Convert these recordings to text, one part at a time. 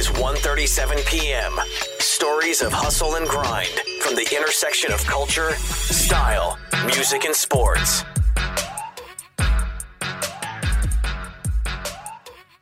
is 1:37 p.m. Stories of hustle and grind from the intersection of culture, style, music, and sports.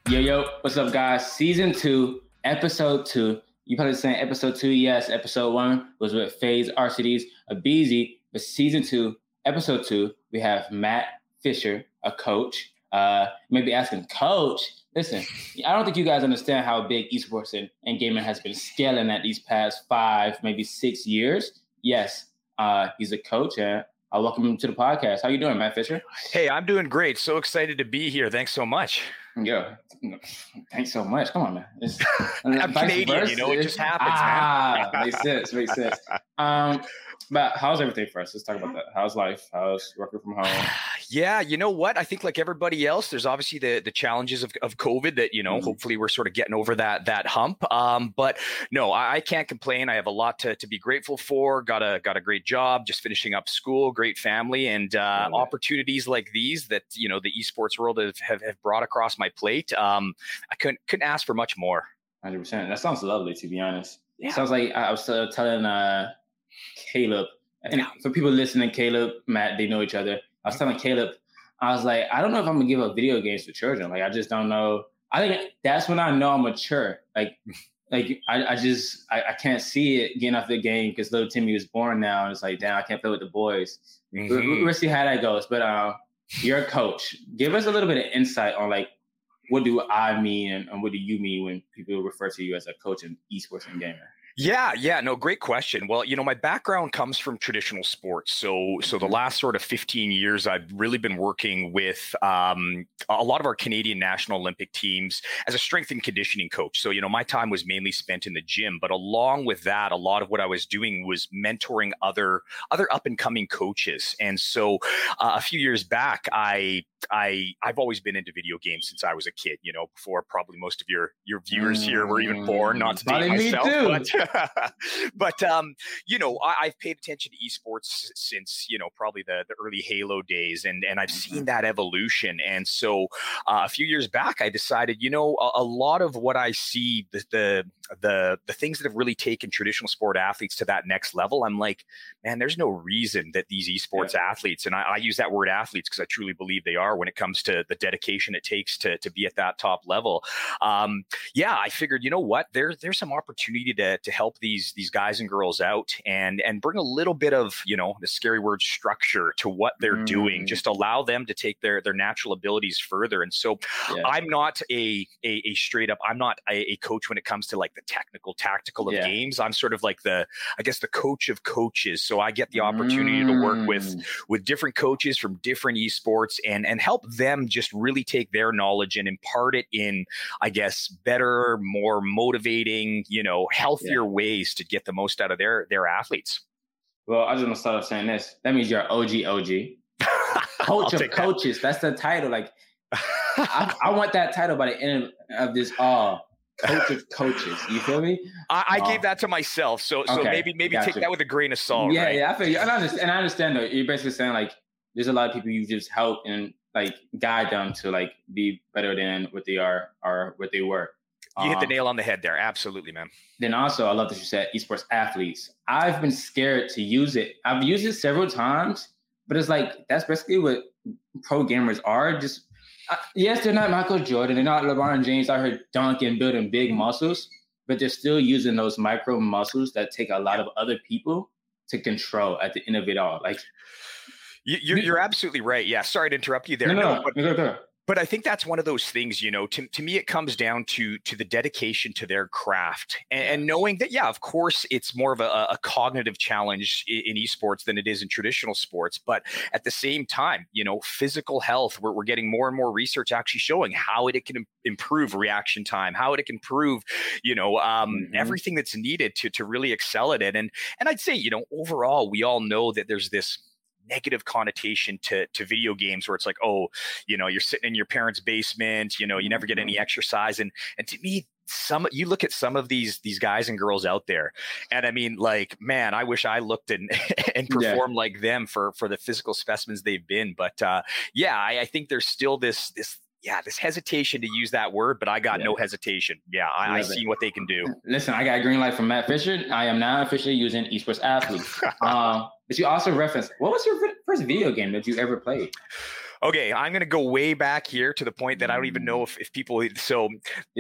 Yo, yo, what's up, guys? Season two, episode two. You probably saying episode two, yes. Episode one was with FaZe RCD's Abeezy, but season two, episode two, we have Matt Fisher, a coach. Uh, maybe asking, Coach, listen, I don't think you guys understand how big esports and, and gaming has been scaling at these past five, maybe six years. Yes, uh, he's a coach, and I welcome him to the podcast. How you doing, Matt Fisher? Hey, I'm doing great. So excited to be here. Thanks so much. Yeah, thanks so much. Come on, man. It's, I'm Canadian, versa. you know, it just happens, ah, man. makes sense. Makes sense. Um, but how's everything for us? Let's talk about that. How's life? How's working from home? Yeah, you know what? I think like everybody else, there's obviously the the challenges of, of COVID that you know. Mm-hmm. Hopefully, we're sort of getting over that that hump. Um, but no, I, I, can't complain. I have a lot to, to be grateful for. Got a got a great job, just finishing up school, great family, and uh, opportunities like these that you know the esports world have have, have brought across my plate. Um, I couldn't couldn't ask for much more. Hundred percent. That sounds lovely, to be honest. Yeah. Sounds like I was uh, telling uh, Caleb, and for people listening, Caleb, Matt, they know each other. I was telling Caleb, I was like, I don't know if I'm gonna give up video games to children. Like, I just don't know. I think that's when I know I'm mature. Like, like I, I just I, I, can't see it getting off the game because little Timmy was born now, and it's like, damn, I can't play with the boys. Mm-hmm. We, will see how that goes. But uh, you're a coach. Give us a little bit of insight on like what do I mean and, and what do you mean when people refer to you as a coach in esports and gamer? Yeah, yeah, no, great question. Well, you know, my background comes from traditional sports. So, so the mm-hmm. last sort of 15 years, I've really been working with um, a lot of our Canadian National Olympic teams as a strength and conditioning coach. So, you know, my time was mainly spent in the gym, but along with that, a lot of what I was doing was mentoring other other up and coming coaches. And so, uh, a few years back, I I I've always been into video games since I was a kid. You know, before probably most of your your viewers here were even born. Not to date myself, but but um, you know, I, have paid attention to esports since you know probably the the early Halo days, and and I've seen mm-hmm. that evolution. And so uh, a few years back, I decided, you know, a, a lot of what I see the, the the the things that have really taken traditional sport athletes to that next level, I'm like, man, there's no reason that these esports yeah. athletes, and I, I use that word athletes because I truly believe they are are when it comes to the dedication it takes to, to be at that top level. Um, yeah, I figured, you know what, there's there's some opportunity to, to help these these guys and girls out and and bring a little bit of you know the scary word structure to what they're mm. doing. Just allow them to take their their natural abilities further. And so, yeah. I'm not a, a, a straight up. I'm not a, a, coach when it comes to like the technical tactical of yeah. games. I'm sort of like the I guess the coach of coaches. So I get the opportunity mm. to work with mm. with different coaches from different esports and and and help them just really take their knowledge and impart it in, I guess, better, more motivating, you know, healthier yeah. ways to get the most out of their their athletes. Well, I just want to start off saying this. That means you're OG OG. Coach of coaches. That. That's the title. Like I, I, want that title by the end of this all. Coach of coaches. You feel me? I, I uh, gave that to myself. So so okay, maybe maybe take that with a grain of salt. Yeah, right? yeah, I feel you. And I understand, and I understand though. You're basically saying like there's a lot of people you just help and like guide them to like be better than what they are or what they were. You hit the um, nail on the head there. Absolutely, man. Then also, I love that you said esports athletes. I've been scared to use it. I've used it several times, but it's like that's basically what pro gamers are. Just uh, yes, they're not Michael Jordan, they're not LeBron James. I heard dunking, building big muscles, but they're still using those micro muscles that take a lot of other people to control at the end of it all. Like you're, you're absolutely right. Yeah. Sorry to interrupt you there. No, no, no, but, no, no but I think that's one of those things, you know, to, to me, it comes down to, to the dedication to their craft and, and knowing that, yeah, of course, it's more of a, a, cognitive challenge in, esports than it is in traditional sports. But at the same time, you know, physical health, we're, we're getting more and more research actually showing how it, it can improve reaction time, how it can improve, you know, um, mm-hmm. everything that's needed to, to really excel at it. And, and I'd say, you know, overall, we all know that there's this negative connotation to to video games where it's like oh you know you're sitting in your parents basement you know you never get any mm-hmm. exercise and and to me some you look at some of these these guys and girls out there and i mean like man i wish i looked and and performed yeah. like them for for the physical specimens they've been but uh yeah I, I think there's still this this yeah, this hesitation to use that word, but I got yeah. no hesitation. Yeah, I, I see what they can do. Listen, I got a green light from Matt Fisher. I am now officially using esports athlete. um, but you also referenced what was your first video game that you ever played? Okay, I'm going to go way back here to the point that I don't even know if, if people. So,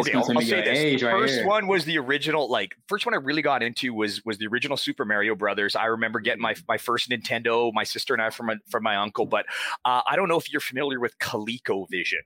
okay, I'll, I'll say this. The first one was the original. Like, first one I really got into was was the original Super Mario Brothers. I remember getting my my first Nintendo. My sister and I from my, from my uncle. But uh, I don't know if you're familiar with ColecoVision.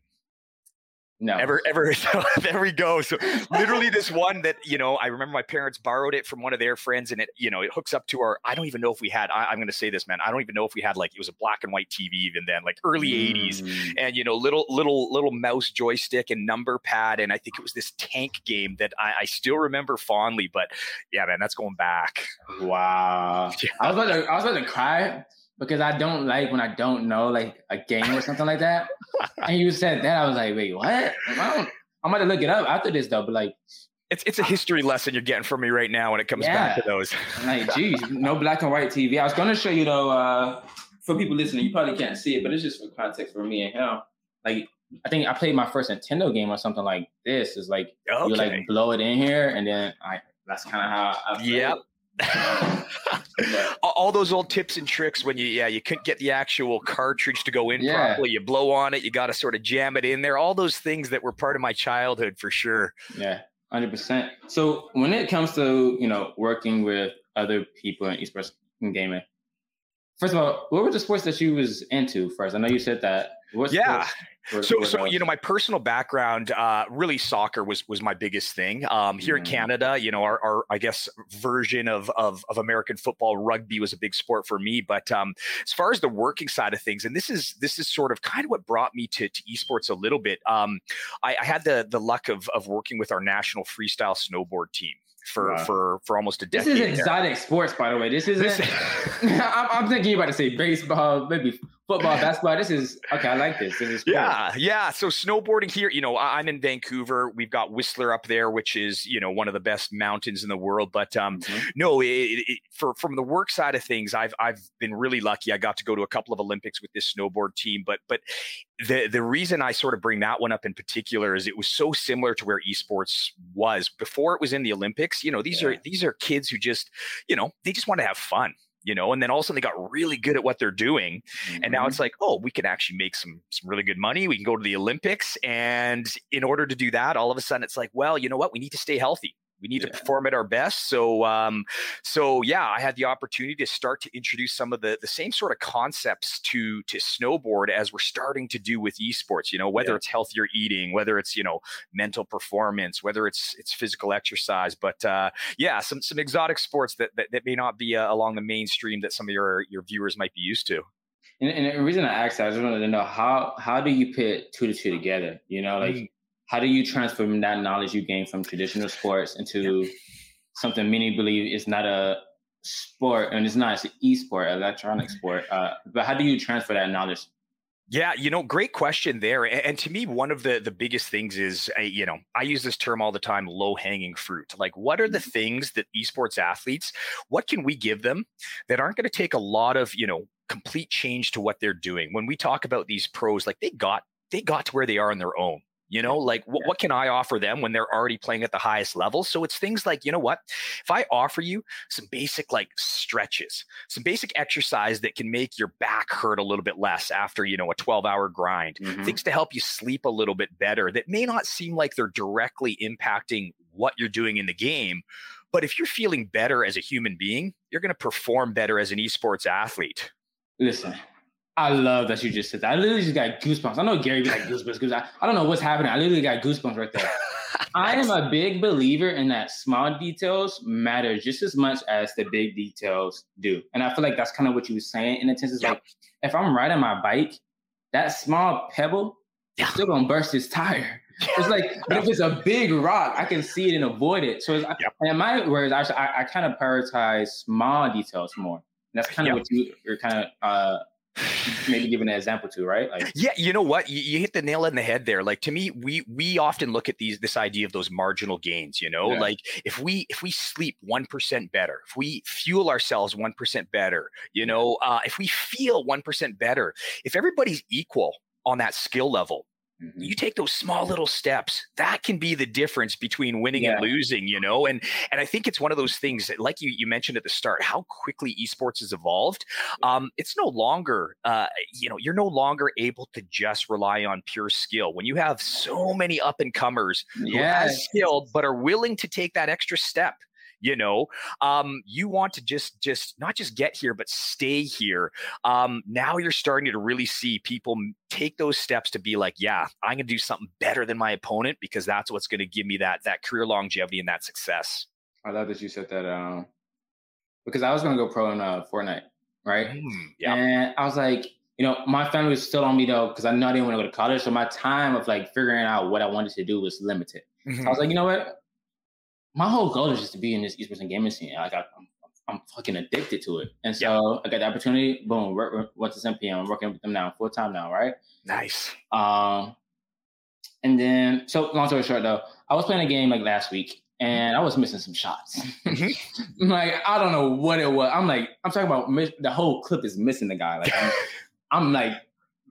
No. Ever, ever. So there we go. So literally this one that, you know, I remember my parents borrowed it from one of their friends and it, you know, it hooks up to our, I don't even know if we had, I, am going to say this, man. I don't even know if we had like, it was a black and white TV even then, like early mm. 80s and, you know, little, little, little mouse joystick and number pad. And I think it was this tank game that I, I still remember fondly, but yeah, man, that's going back. Wow. Yeah. I was about to, I was about to cry because I don't like when I don't know like a game or something like that. and you said that, I was like, wait, what? I don't, I'm gonna look it up after this though, but like it's it's a history lesson you're getting from me right now when it comes yeah. back to those. like, geez, no black and white TV. I was gonna show you though, uh, for people listening, you probably can't see it, but it's just for context for me and him. Like I think I played my first Nintendo game or something like this. Is like okay. you like blow it in here, and then I that's kind of how I. Yep. all those old tips and tricks when you yeah you couldn't get the actual cartridge to go in yeah. properly you blow on it you got to sort of jam it in there. All those things that were part of my childhood for sure. Yeah 100% so when it comes to you know working with other people in esports and gaming first of all what were the sports that you was into first? I know you said that what yeah sports? so, so you know, my personal background, uh, really soccer was was my biggest thing. Um, here mm-hmm. in Canada, you know, our, our, I guess version of, of, of American football, rugby was a big sport for me. But um, as far as the working side of things, and this is this is sort of kind of what brought me to, to esports a little bit. Um, I, I had the the luck of of working with our national freestyle snowboard team for wow. for for almost a decade. This is exotic sports, by the way. This isn't. I'm, I'm, thinking you're about to say baseball, maybe football, basketball. This is okay. I like this. This is cool. yeah, yeah. So snowboarding here, you know, I'm in Vancouver. We've got Whistler up there, which is you know one of the best mountains in the world. But um, mm-hmm. no, it, it, for from the work side of things, I've I've been really lucky. I got to go to a couple of Olympics with this snowboard team. But but the the reason I sort of bring that one up in particular is it was so similar to where esports was before it was in the Olympics. You know, these yeah. are these are kids who just you know they just want to have fun you know, and then all of a sudden they got really good at what they're doing. Mm-hmm. And now it's mm-hmm. like, oh, we can actually make some some really good money. We can go to the Olympics. And in order to do that, all of a sudden it's like, well, you know what? We need to stay healthy. We need yeah. to perform at our best. So, um, so yeah, I had the opportunity to start to introduce some of the the same sort of concepts to to snowboard as we're starting to do with esports. You know, whether yeah. it's healthier eating, whether it's you know mental performance, whether it's it's physical exercise. But uh, yeah, some some exotic sports that that, that may not be uh, along the mainstream that some of your your viewers might be used to. And, and, the reason I asked that, I just wanted to know how how do you put two to two together? You know, like mm how do you transfer that knowledge you gain from traditional sports into something many believe is not a sport and it's not it's an e-sport electronic sport uh, but how do you transfer that knowledge yeah, you know, great question there. And, to me, one of the the biggest things is, uh, you know, I use this term all the time: low hanging fruit. Like, what are the mm-hmm. things that esports athletes? What can we give them that aren't going to take a lot of, you know, complete change to what they're doing? When we talk about these pros, like they got they got to where they are on their own. You know, like what, what can I offer them when they're already playing at the highest level? So it's things like, you know what? If I offer you some basic like stretches, some basic exercise that can make your back hurt a little bit less after, you know, a 12 hour grind, mm-hmm. things to help you sleep a little bit better that may not seem like they're directly impacting what you're doing in the game. But if you're feeling better as a human being, you're going to perform better as an esports athlete. Listen, I love that you just said that. I literally just got goosebumps. I know Gary be like goosebumps because I, I don't know what's happening. I literally got goosebumps right there. I am a big believer in that small details matter just as much as the big details do. And I feel like that's kind of what you were saying in a sense. Is yep. like if I'm riding my bike, that small pebble yeah. is still gonna burst his tire. It's like, but if it's a big rock, I can see it and avoid it. So, it's, yep. in my words, I, I, I kind of prioritize small details more. And that's kind of yep. what you, you're kind of uh, maybe give an example to, right? Like, yeah, you know what? You, you, hit the nail in the head there. Like to me, we we often look at these this idea of those marginal gains. You know, yeah. like if we if we sleep one percent better, if we fuel ourselves one percent better, you know, uh, if we feel one percent better, if everybody's equal on that skill level, Mm-hmm. You take those small little steps. That can be the difference between winning yeah. and losing, you know. And and I think it's one of those things that, like you you mentioned at the start, how quickly esports has evolved. Um, it's no longer, uh, you know, you're no longer able to just rely on pure skill when you have so many up and comers yeah. who are skilled but are willing to take that extra step you know um, you want to just just not just get here but stay here um, now you're starting to really see people take those steps to be like yeah i'm going to do something better than my opponent because that's what's going to give me that that career longevity and that success i love that you said that um, because i was going to go pro in uh, fortnite right mm, yeah and i was like you know, my family was still on me though, because I know I didn't want to go to college. So my time of like figuring out what I wanted to do was limited. Mm-hmm. So I was mm-hmm. like, you know what? My whole goal is just to be in this esports and gaming scene. Like I, am I'm fucking addicted to it. And so I got the opportunity. Boom, went to. I'm working with them now full time now, right? Nice. Um, and then so long story short though, I was playing a game like last week, and I was missing some shots. Mm-hmm. like I don't know what it was. I'm like I'm talking about the whole clip is missing the guy. Like I'm, I'm like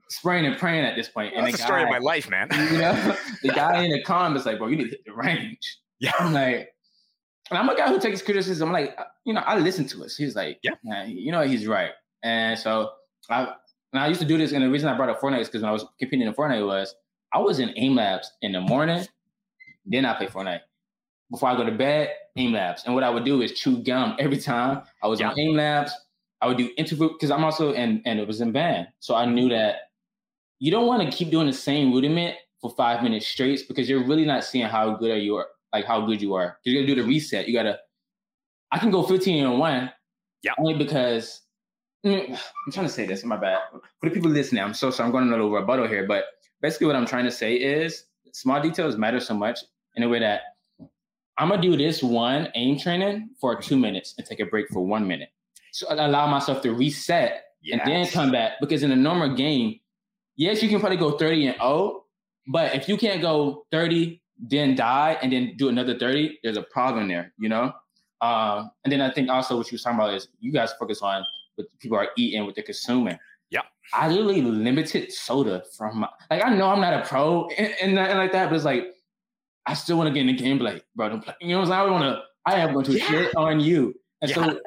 spraying and praying at this point. Well, and that's the, the guy, story of my life, man. you know, the guy in the comments like, bro, you need to hit the range. Yeah. I'm like, and I'm a guy who takes criticism. I'm like, uh, you know, I listen to us. He's like, yeah, you know, he's right. And so I, and I used to do this. And the reason I brought up Fortnite is because when I was competing in Fortnite was I was in aim labs in the morning, then I play Fortnite. Before I go to bed, aim labs. And what I would do is chew gum every time I was yeah. on aim labs. I would do interview because I'm also and and it was in band. So I knew that you don't want to keep doing the same rudiment for five minutes straight because you're really not seeing how good are you are like how good you are. You gotta do the reset. You gotta. I can go 15 and one. Yeah. Only because mm, I'm trying to say this. My bad. For the people listening, I'm so sorry. I'm going a little rebuttal here, but basically what I'm trying to say is small details matter so much in a way that I'm gonna do this one aim training for two minutes and take a break for one minute. So I allow myself to reset yes. and then come back. Because in a normal game, yes, you can probably go 30 and 0, but if you can't go 30, then die and then do another 30, there's a problem there, you know? Um, and then I think also what you were talking about is you guys focus on what people are eating, what they're consuming. Yeah. I literally limited soda from my, like, I know I'm not a pro and, and nothing like that, but it's like, I still want to get in the game, but like, bro, don't play. You know what I'm saying? I want to, I am going to yeah. shit on you. And yeah. so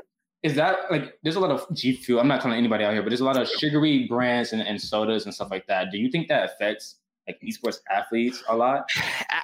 is that like, there's a lot of G Fuel. I'm not telling anybody out here, but there's a lot of sugary brands and, and sodas and stuff like that. Do you think that affects like esports athletes a lot?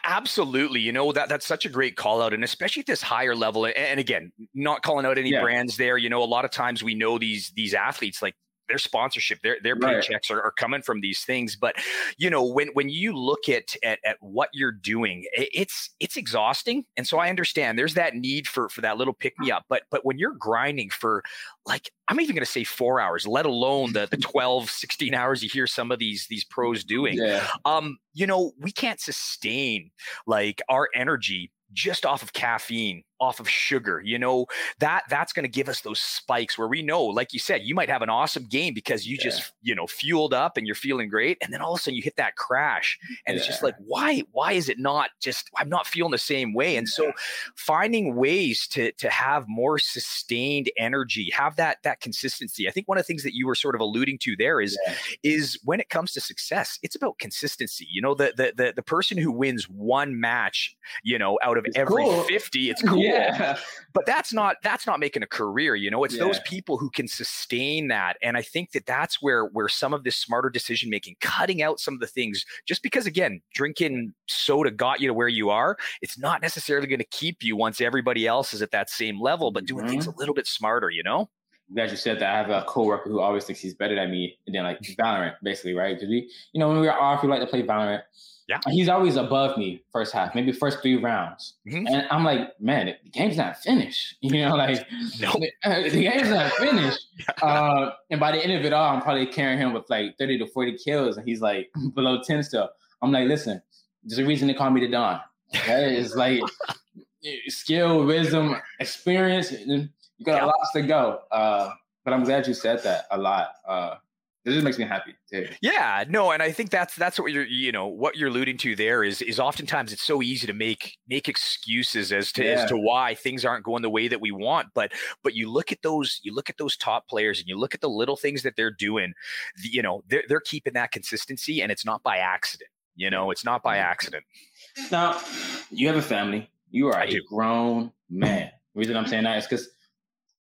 Absolutely. You know, that that's such a great call out. And especially at this higher level. And again, not calling out any yeah. brands there. You know, a lot of times we know these these athletes like their sponsorship, their their right. paychecks are, are, coming from these things. But you know, when when you look at, at at what you're doing, it's it's exhausting. And so I understand there's that need for for that little pick me up. But but when you're grinding for like I'm even going to say four hours, let alone the the 12, 16 hours you hear some of these these pros doing. Yeah. Um, you know, we can't sustain like our energy just off of caffeine off of sugar you know? That that's going to give us those spikes where we know like you said you might have an awesome game because you yeah. just you know fueled up and you're feeling great and then all of a sudden you hit that crash and yeah. it's just like why why is it not just i'm not feeling the same way? And so finding ways to to have more sustained energy have that that consistency. I think one of the things that you were sort of alluding to there is is when it comes to success it's about consistency you know? The the the, the person who wins one match you know out of it's every cool. 50 it's cool yeah. but that's not that's not making a career you know it's yeah. those people who can sustain that and i think that that's where where some of this smarter decision making cutting out some of the things just because again drinking soda got you to where you are it's not necessarily going to keep you once everybody else is at that same level but doing mm-hmm. things a little bit smarter you know I'm you said that. I have a coworker who always thinks he's better than me, and then like Valorant, basically, right? Because we, you know, when we are off, we like to play Valorant. Yeah. He's always above me first half, maybe first three rounds. Mm-hmm. And I'm like, man, the game's not finished. You know, like nope. the, the game's not finished. uh, and by the end of it all, I'm probably carrying him with like 30 to 40 kills, and he's like below 10 still. I'm like, listen, there's a reason they call me the Don. Okay? It's like skill, wisdom, experience. You got yeah. a lot to go. Uh, but I'm glad you said that a lot. Uh, it just makes me happy too. Yeah, no, and I think that's that's what you're you know what you're alluding to there is is oftentimes it's so easy to make make excuses as to yeah. as to why things aren't going the way that we want. But but you look at those you look at those top players and you look at the little things that they're doing. You know they're they're keeping that consistency, and it's not by accident You know, it's not by accident. Now, you have a family. You are I a do. grown man. The reason I'm saying that is because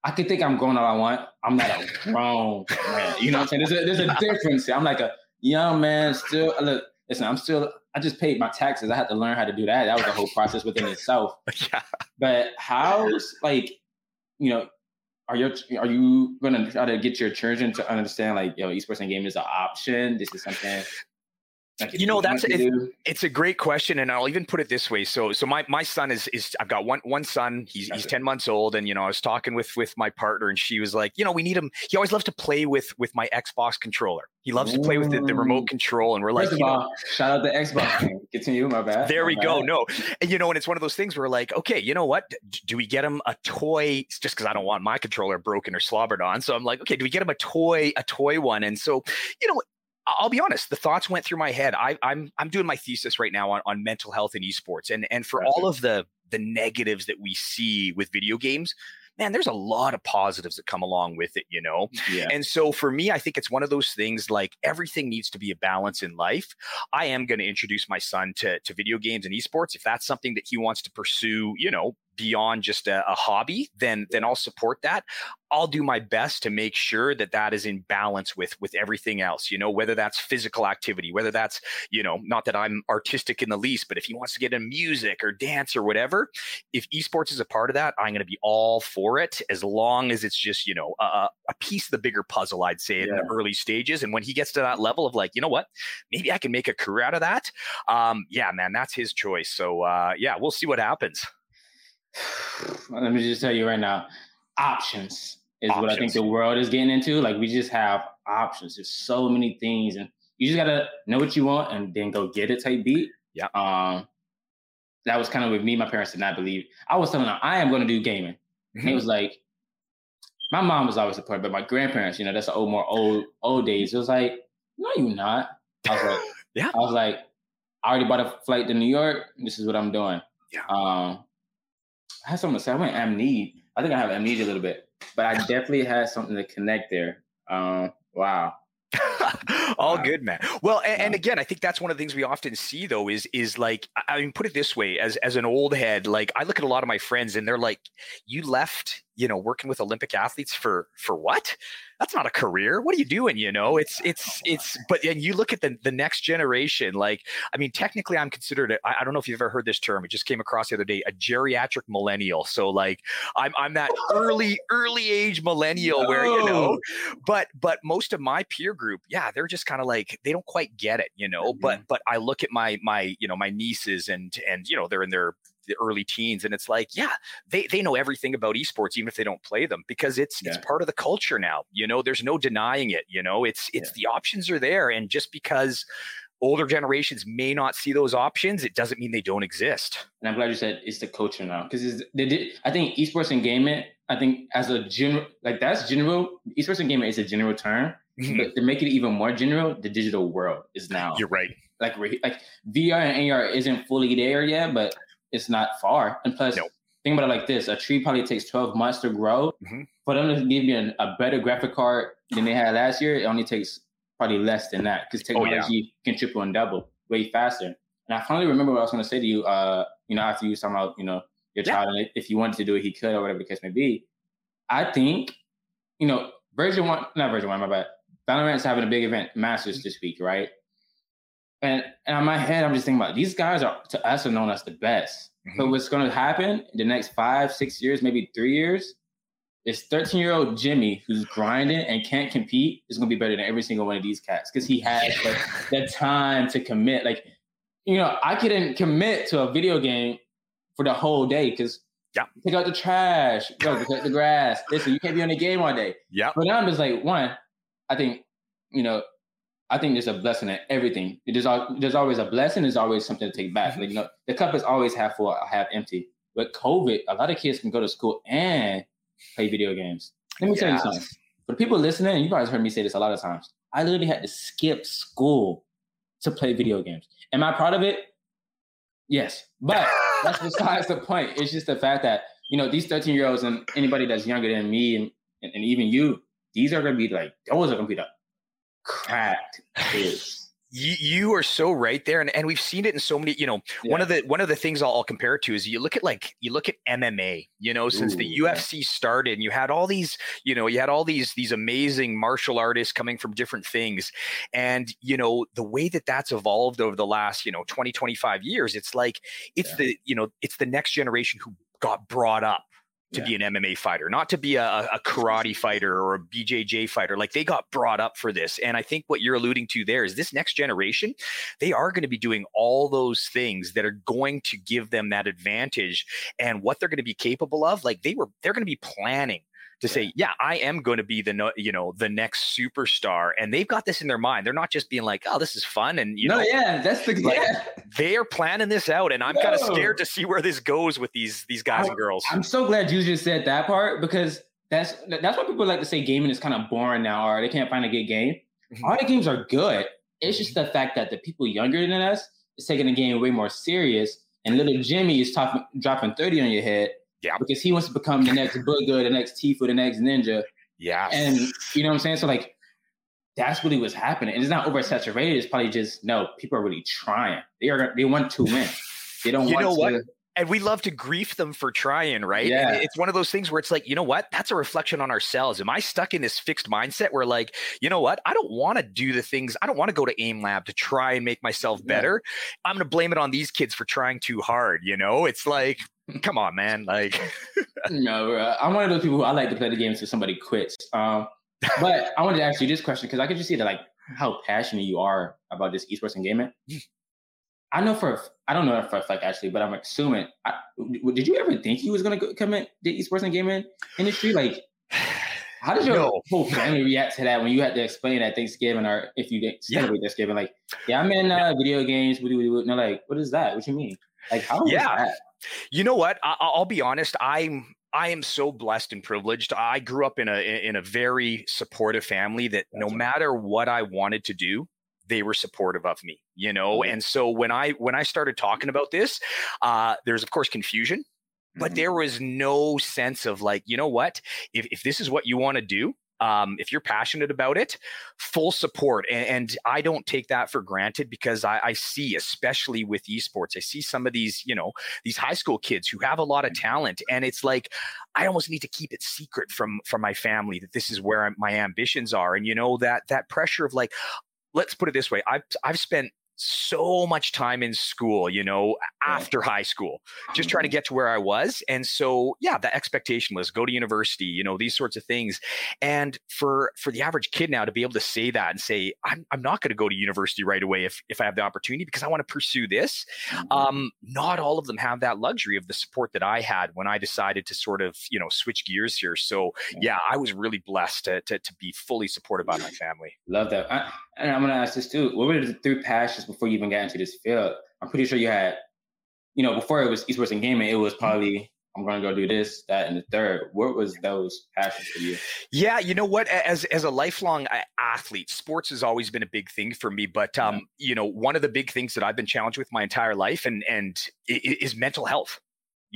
I can think I'm grown all I want. I'm not a grown man. You know what I'm saying? There's a, there's a difference. I'm like a young man still. Uh, look, listen, I'm still. I just paid my taxes. I had to learn how to do that. That was a whole process within itself. yeah. But how's like, you know, are you are you gonna try to get your children to understand like, yo, esports and gaming is an option? This is something. Like, You know, that's- to it's- a great question, and I'll even put it this way. So, so my my son is is I've got one one son. He's he's ten months old, and you know I was talking with with my partner, and she was like, you know, we need him. He always loves to play with with my Xbox controller. He loves to play with the, the remote control, and we're like, First of you know, shout out to Xbox. Continue, my bad. there we My go. No, and you know, and it's one of those things where like, okay, you know what? Do we get him a toy? Just because I don't want my controller broken or slobbered on, so I'm like, okay, do we get him a toy, a toy one? And so, you know, I'll be honest, the thoughts went through my head. I, I'm I'm doing my thesis right now on, on mental health and esports, and and for all of the the negatives that we see with video games. Man, there's a lot of positives that come along with it, you know. Yeah. And so for me, I think it's one of those things like everything needs to be a balance in life. I am going to introduce my son to, to video games and esports. If that's something that he wants to pursue, you know, beyond just a, a hobby, then then I'll support that. I'll do my best to make sure that that is in balance with with everything else. You know, whether that's physical activity, whether that's you know, not that I'm artistic in the least, but if he wants to get in music or dance or whatever, if esports is a part of that, I'm going to be all for it as long as it's just you know a, a piece of the bigger puzzle. I'd say in the early stages, and when he gets to that level of like, you know what, maybe I can make a career out of that. Um, yeah, man, that's his choice. So uh, yeah, we'll see what happens. Let me just tell you right now, options is what I think the world is getting into. Like we just have options. There's so many things, and you just gotta know what you want and then go get it. Type beat. Yeah. Um, that was kind of with me. My parents did not believe. I was telling them I am going to do gaming. Mm-hmm. And it was like, my mom was always supportive, but my grandparents, you know, that's the old, more old, old days. It was like, no, you're not. I was like, Yeah. I was like, I already bought a flight to New York. This is what I'm doing. Yeah. Um, I had something to say. I went amnesia. I think I have amnesia a little bit, but I definitely had something to connect there. Um, wow. all Wow. good man well and, and again i think that's one of the things we often see though is is like I- i mean put it this way as as an old head like i look at a lot of my friends and they're like you left you know working with olympic athletes for for what? That's not a career. What are you doing? You know it's it's it's but and you look at the the next generation like i mean technically i'm considered a, I, I don't know if you've ever heard this term. It just came across the other day a geriatric millennial. So like i'm i'm that early early age millennial where you know but but most of my peer group yeah they're just kind of like they don't quite get it you know but mm-hmm. but i look at my my you know my nieces and and you know they're in their the early teens and it's like yeah they they know everything about esports even if they don't play them because it's it's part of the culture now you know there's no denying it you know it's it's the options are there and just because older generations may not see those options it doesn't mean they don't exist And I'm glad you said it's the culture now because they did. I think esports and gaming. I think as a general, like that's general. Esports and gaming is a general term, mm-hmm. but to make it even more general, the digital world is now you're right like like VR and AR isn't fully there yet, but it's not far. And plus, No. think about it like this: a tree probably takes 12 months to grow. Mhm. For them to give you an, a better graphic card than they had last year, it only takes probably less than that because Oh, yeah. technology can triple and double way faster. And I finally remember what I was going to say to you. Uh, you know, after you was talking about you know your Yeah. child, if you wanted to do it, he could, or whatever the case may be. I think, you know, version one, not version one, my bad. Valorant's having a big event, Masters this week, right? And, and in my head, I'm just thinking about these guys are to us are known as the best. Mm-hmm. But what's going to happen in the next five, six years, maybe three years, is 13 year old Jimmy who's grinding and can't compete is going to be better than every single one of these cats because he has the, the time to commit. Like, you know, I couldn't commit to a video game for the whole day because Yeah. take out the trash, go cut the grass. Listen, you can't be on the game all day. yeah But now I'm just like, one, I think, you know, I think there's a blessing in everything. There's there's always a blessing. There's always something to take back. Like you know, the cup is always half full, half empty. But COVID, a lot of kids can go to school and play video games. Let me tell you something. For the people listening, you guys heard me say this a lot of times. I literally had to skip school to play video games. Am I proud of it? Yes, but that's besides the point. It's just the fact that you know these 13 year olds and anybody that's younger than me and, and, and even you, these are gonna be like those are gonna be the cracked kids. You, you are so right there, and, and we've seen it in so many. You know, yeah. one of the one of the things I'll, I'll, compare it to is you look at like you look at MMA. You know, since Ooh, the UFC yeah. started, and you had all these, you know, you had all these these amazing martial artists coming from different things, and you know the way that that's evolved over the last you know 20 25 years. It's like it's yeah. the you know it's the next generation who got brought up to yeah. be an MMA fighter, not to be a, a, karate fighter or a BJJ fighter. Like they got brought up for this. And I think what you're alluding to there is this next generation, they are going to be doing all those things that are going to give them that advantage and what they're going to be capable of. Like they were, they're going to be planning to say, yeah, I am going to be the you know the next superstar, and they've got this in their mind. They're not just being like, oh, this is fun, and you no, know, yeah, that's the like, yeah. They are planning this out, and I'm kind of scared to see where this goes with these these guys I, and girls. I'm so glad you just said that part because that's that's why people like to say gaming is kind of boring now, or they can't find a good game. Mm-hmm. All the games are good. It's just the fact that the people younger than us is taking the game way more serious, and little Jimmy is top, dropping thirty on your head yeah. Because he wants to become the next Bugha, the next Tfue, the next Ninja. Yeah. And you know what I'm saying? So like that's really what's happening. And it's not oversaturated. It's probably just no, people are really trying. They are they want to win. They don't you want know to what? And we love to grief them for trying, right? Yeah. And it's one of those things where it's like, you know what? That's a reflection on ourselves. Am I stuck in this fixed mindset where, like, you know what? I don't want to do the things, I don't want to go to AIM Lab to try and make myself better. Yeah. I'm going to blame it on these kids for trying too hard. You know, it's like, come on, man. Like, no, uh, I'm one of those people who I like to play the game until somebody quits. Um, but I wanted to ask you this question because I could just see that, like, how passionate you are about this esports and gaming. I know for I don't know for a fact actually, but I'm assuming. I, did you ever think you was gonna go, come in the esports and gaming industry? Like, how did your no. whole family react to that when you had to explain at Thanksgiving or if you celebrate yeah. Thanksgiving? Like, yeah, I'm in uh, video games. What do we do? No, like, what is that? What do you mean? Like, how? Yeah. You know what? I, I'll be honest. I'm I am so blessed and privileged. I grew up in a in a very supportive family that no matter what I wanted to do, they were supportive of me you know mm-hmm. and so when i when i started talking about this uh there's of course confusion but mm-hmm. there was no sense of like you know what if, if this is what you want to do um, if you're passionate about it, full support. And, and, I don't take that for granted because I, I, see, especially with esports, I see some of these, you know, these high school kids who have a lot of mm-hmm. talent, and it's like I almost need to keep it secret from from my family that this is where my ambitions are, and you know that that pressure of like, let's put it this way I've, I've spent so much time in school, you know, after high school, just trying to mm-hmm. get to where I was. And so, yeah, the expectation was go to university, you know, these sorts of things. And for for the average kid now to be able to say that and say, I'm, I'm not going to go to university right away if if I have the opportunity because I want to pursue this. Mm-hmm. Um, not all of them have that luxury of the support that I had when I decided to sort of, you know, switch gears here. So, yeah, I was really blessed to to, to be fully supported by my family. Love that. I, and I'm going to ask this too. What were the three passions before you even got into this field? I'm pretty sure you had, you know, before it was esports and gaming, it was probably I'm going to go do this, that, and the third. What was those passions for you? Yeah, you know what? As as a lifelong athlete, sports has always been a big thing for me. But um, yeah. you know, one of the big things that I've been challenged with my entire life, and and is mental health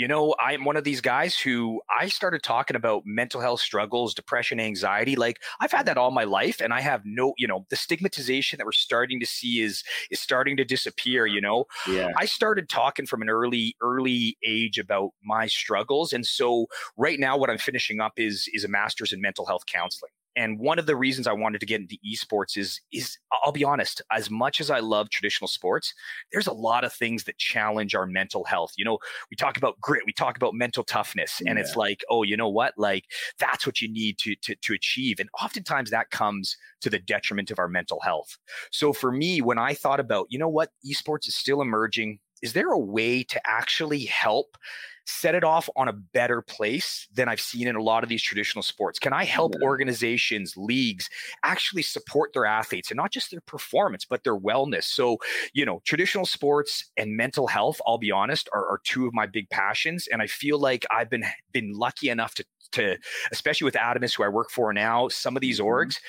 you know, I'm one of these guys who I started talking about mental health struggles, depression, anxiety. Like I've had that all my life, and I have no, you know, the stigmatization that we're starting to see is is starting to disappear. You know, yeah. I started talking from an early early age about my struggles, and so right now, what I'm finishing up is is a master's in mental health counseling. And one of the reasons I wanted to get into esports is is I'll be honest, as much as I love traditional sports, there's a lot of things that challenge our mental health. You know, we talk about grit, we talk about mental toughness, and yeah. it's like, oh, you know what? Like that's what you need to, to to achieve. And oftentimes that comes to the detriment of our mental health. So for me, when I thought about, you know what, esports is still emerging, is there a way to actually help set it off on a better place than I've seen in a lot of these traditional sports? Can I help yeah. organizations, leagues actually support their athletes and not just their performance, but their wellness? So, you know, traditional sports and mental health, I'll be honest, are, are two of my big passions. And I feel like I've been been lucky enough to to especially with Adamas, who I work for now, some of these mm-hmm. orgs,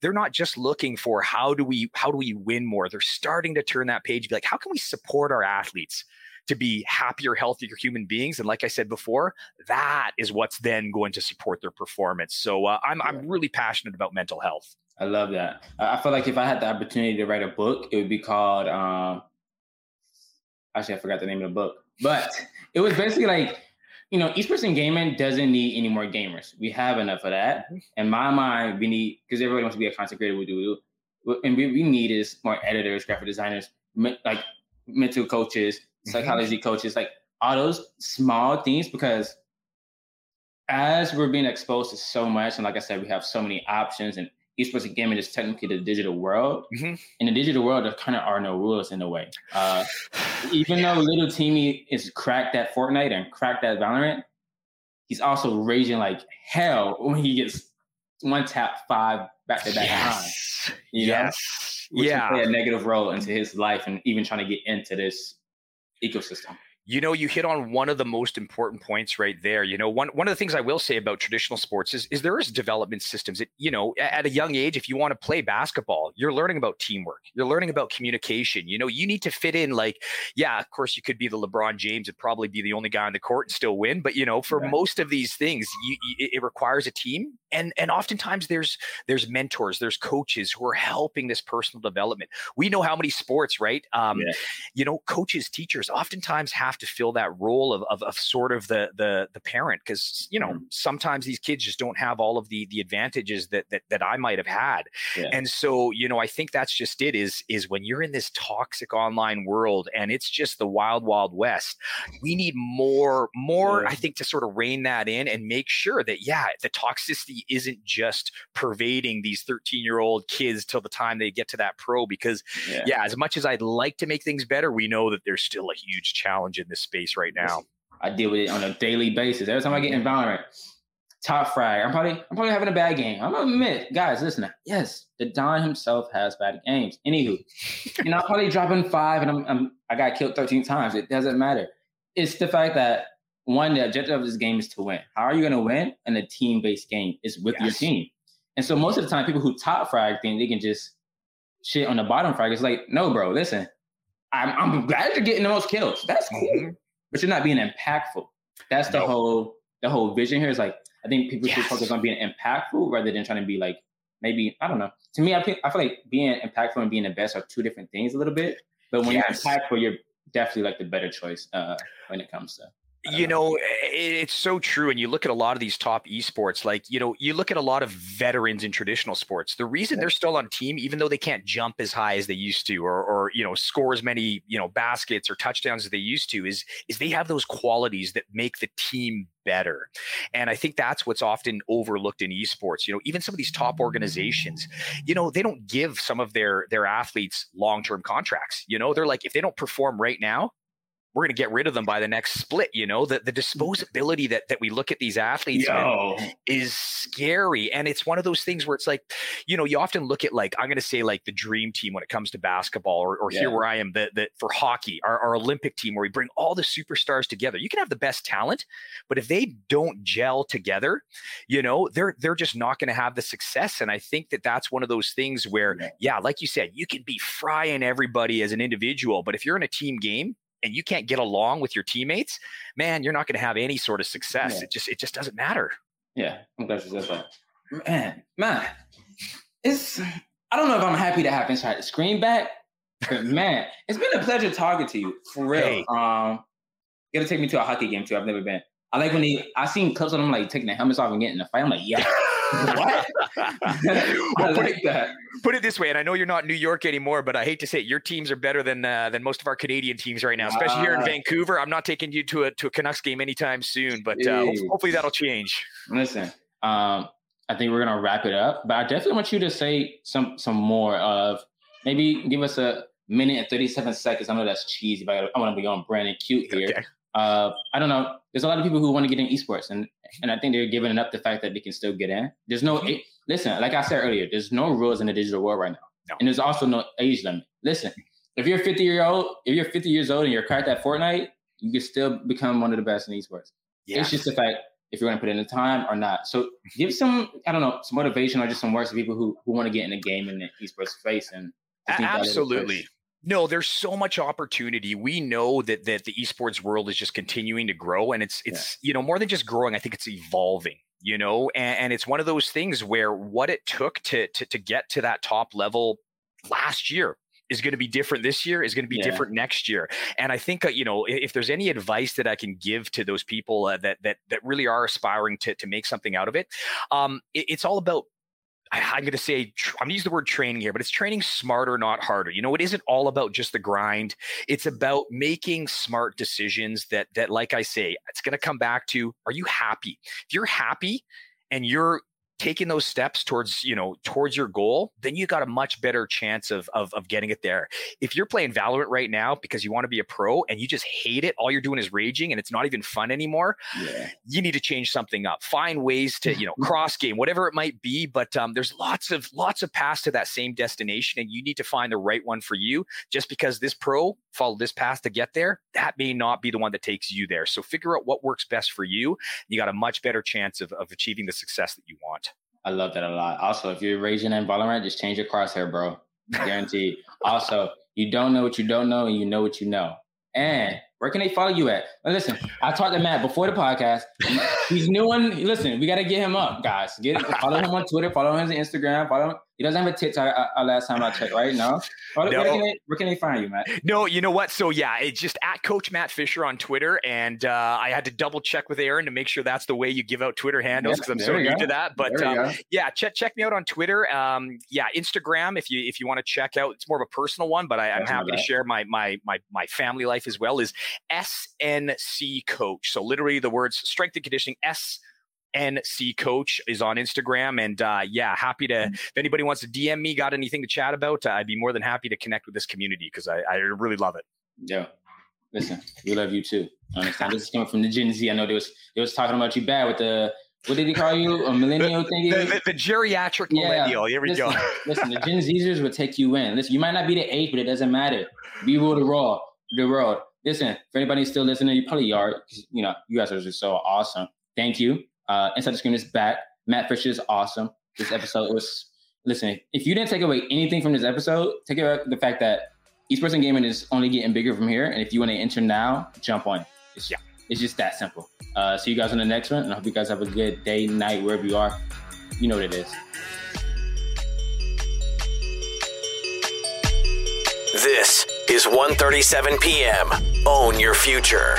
they're not just looking for how do we how do we win more. They're starting to turn that page, be like, how can we support our athletes? To be happier, healthier human beings. And like I said before, that is what's then going to support their performance. So uh, I'm, I'm really passionate about mental health. I love that. I feel like if I had the opportunity to write a book, it would be called. Um, actually, I forgot the name of the book, but it was basically like, you know, esports and gaming doesn't need any more gamers. We have enough of that. Mm-hmm. In my mind, we need because everybody wants to be a content creator. We do, and we, we need is more editors, graphic designers, like mental coaches. Psychology mm-hmm. coaches, like all those small things because as we're being exposed to so much, and like I said, we have so many options, and esports and gaming is technically the digital world. Mm-hmm. In the digital world, there kind of are no rules in a way. Uh, even yeah. though little Timmy is cracked at Fortnite and cracked at Valorant, he's also raging like hell when he gets one tap five back to back yes. You yes. Know? Which yeah. play a negative role into his life and even trying to get into this ecosystem. You know, you hit on one of the most important points right there. You know, one one of the things I will say about traditional sports is is there is development systems. That, you know, at a young age, if you want to play basketball, you're learning about teamwork. You're learning about communication. You know, you need to fit in. Like, yeah, of course, you could be the LeBron James and probably be the only guy on the court and still win. But you know, for yeah. most of these things, you, it requires a team, and and oftentimes there's there's mentors, there's coaches who are helping this personal development. We know how many sports, right? Um, yeah. You know, coaches, teachers, oftentimes have to fill that role of, of, of sort of the the the parent because you know mm-hmm. sometimes these kids just don't have all of the the advantages that that, that I might have had yeah. and so you know I think that's just it is is when you're in this toxic online world and it's just the wild wild west we need more more yeah. I think to sort of rein that in and make sure that yeah the toxicity isn't just pervading these 13 year old kids till the time they get to that pro because yeah. yeah as much as I'd like to make things better we know that there's still a huge challenge in this space right now. I deal with it on a daily basis. Every time I get in Valorant, top frag. I'm probably I'm probably having a bad game. I'm gonna admit, guys, listen. Yes, the Don himself has bad games. Anywho, you know, I'm probably dropping five, and I'm, I'm I got killed 13 times. It doesn't matter. It's the fact that one, the objective of this game is to win. How are you gonna win? In a team-based game is with yes. your team. And so most of the time, people who top frag think they can just shit on the bottom frag. It's like, no, bro, listen. I'm, I'm glad you're getting the most kills. That's cool, mm-hmm. but you're not being impactful. That's the whole the whole vision here. Is like I think people yes. should focus on being impactful rather than trying to be like maybe I don't know. To me, I feel, I feel like being impactful and being the best are two different things a little bit. But when yes. you're impactful, you're definitely like the better choice uh, when it comes to you know, it's so true. And you look at a lot of these top esports, like, you know, you look at a lot of veterans in traditional sports. The reason they're still on team, even though they can't jump as high as they used to, or, or, you know, score as many, you know, baskets or touchdowns as they used to, is, is they have those qualities that make the team better. And I think that's what's often overlooked in esports. You know, even some of these top organizations, you know, they don't give some of their, their athletes long-term contracts. You know, they're like, if they don't perform right now, we're going to get rid of them by the next split. You know, the, the disposability that, that we look at these athletes is scary. And it's one of those things where it's like, you know, you often look at like, I'm going to say like the dream team when it comes to basketball or, or yeah. here where I am, that that for hockey, our, our Olympic team where we bring all the superstars together. You can have the best talent, but if they don't gel together, you know, they're, they're just not going to have the success. And I think that that's one of those things where, yeah. yeah, like you said, you can be frying everybody as an individual, but if you're in a team game, and you can't get along with your teammates, man, you're not going to have any sort of success. Yeah. It just it just doesn't matter. Yeah, I'm glad you said that. Man, man, it's I don't know if I'm happy to have inside the screen back, but man, it's been a pleasure talking to you for real. Hey. Um, you gotta take me to a hockey game too. I've never been. I like when they I seen clips of them like taking their helmets off and getting in the fight. I'm like, yeah. what? well, put, like it, put it this way, and I know you're not New York anymore, but I hate to say it, your teams are better than uh, than most of our Canadian teams right now, especially uh, here in ah. Vancouver. I'm not taking you to a to a Canucks game anytime soon, but uh, hopefully that'll change. Listen, um, I think we're gonna wrap it up, but I definitely want you to say some some more of maybe give us a minute and 37 seconds. I know that's cheesy, but I, I want to be on brand and cute here. Okay. Uh, I don't know. There's a lot of people who want to get in esports, and and I think they're giving up the fact that they can still get in. There's no mm-hmm. listen, like I said earlier, there's no rules in the digital world right now, no. and there's also no age limit. Listen, if you're 50 year old, if you're 50 years old and you're cracked at Fortnite, you can still become one of the best in esports. Yeah. It's just the fact if you're going to put in the time or not. So give some, I don't know, some motivation or just some words to people who who want to get in the game in the esports space and absolutely No, there's so much opportunity. We know that that the esports world is just continuing to grow, and it's it's yeah. you know more than just growing. I think it's evolving. You know, and, and it's one of those things where what it took to to to get to that top level last year is going to be different this year is going to be yeah. different next year and i think uh, you know if there's any advice that i can give to those people uh, that that that really are aspiring to to make something out of it um it, it's all about I, am going to say, I'm going to use the word training here, but it's training smarter, not harder. You know, it isn't all about just the grind. It's about making smart decisions that, that, like I say, it's going to come back to, are you happy? If you're happy and you're taking those steps towards you know towards your goal then you got a much better chance of, of of getting it there. If you're playing valorant right now because you want to be a pro and you just hate it all you're doing is raging and it's not even fun anymore yeah. you need to change something up. Find ways to you know cross game whatever it might be but um, there's lots of lots of paths to that same destination and you need to find the right one for you. Just because this pro followed this path to get there that may not be the one that takes you there so figure out what works best for you you got a much better chance of, of achieving the success that you want I love that a lot. Also, if you're raging in Valorant, just change your crosshair, bro. Guaranteed. also, you don't know what you don't know, and you know what you know. And where can they follow you at? Well, listen, I talked to Matt before the podcast. He's new one. Listen, we got to get him up, guys. Get follow him on Twitter. Follow him on Instagram. Follow him. He doesn't have a. Uh, uh, last time I checked, right? No. Where, no. Where, can they, where, can they, find you, Matt? No, you know what? So yeah, it's just at Coach Matt Fisher on Twitter, and uh, I had to double check with Aaron to make sure that's the way you give out Twitter handles because yeah, I'm so new go. to that. But um, yeah, check check me out on Twitter. Um, yeah, Instagram if you if you want to check out. It's more of a personal one, but I, am happy to share my my my my family life as well. Is SNC Coach. So literally the words strength and conditioning S NC Coach is on Instagram. And uh, yeah, happy to, mm. if anybody wants to DM me, got anything to chat about, uh, I'd be more than happy to connect with this community because I, I really love it. Yeah. Listen, we love you too. I understand. this is coming from the Gen Z. I know they was they was talking about you bad with the what did he call you? A millennial thing? The, the, the, geriatric yeah. millennial. Here we listen, go. listen, the Gen Zers will take you in. Listen, you might not be the age, but it doesn't matter. Be rule the raw, the world. Listen, for anybody still listening, you probably are. You know, you guys are just so awesome. Thank you. Uh, Inside the Screen is back. Matt Fisher is awesome. This episode was, listen, if you didn't take away anything from this episode, take away the fact that esports and gaming is only getting bigger from here. And if you want to enter now, jump on. It's, yeah, it's just that simple. Uh, see you guys on the next one. And I hope you guys have a good day, night, wherever you are. You know what it is. This is 1:37 p.m. Own your future.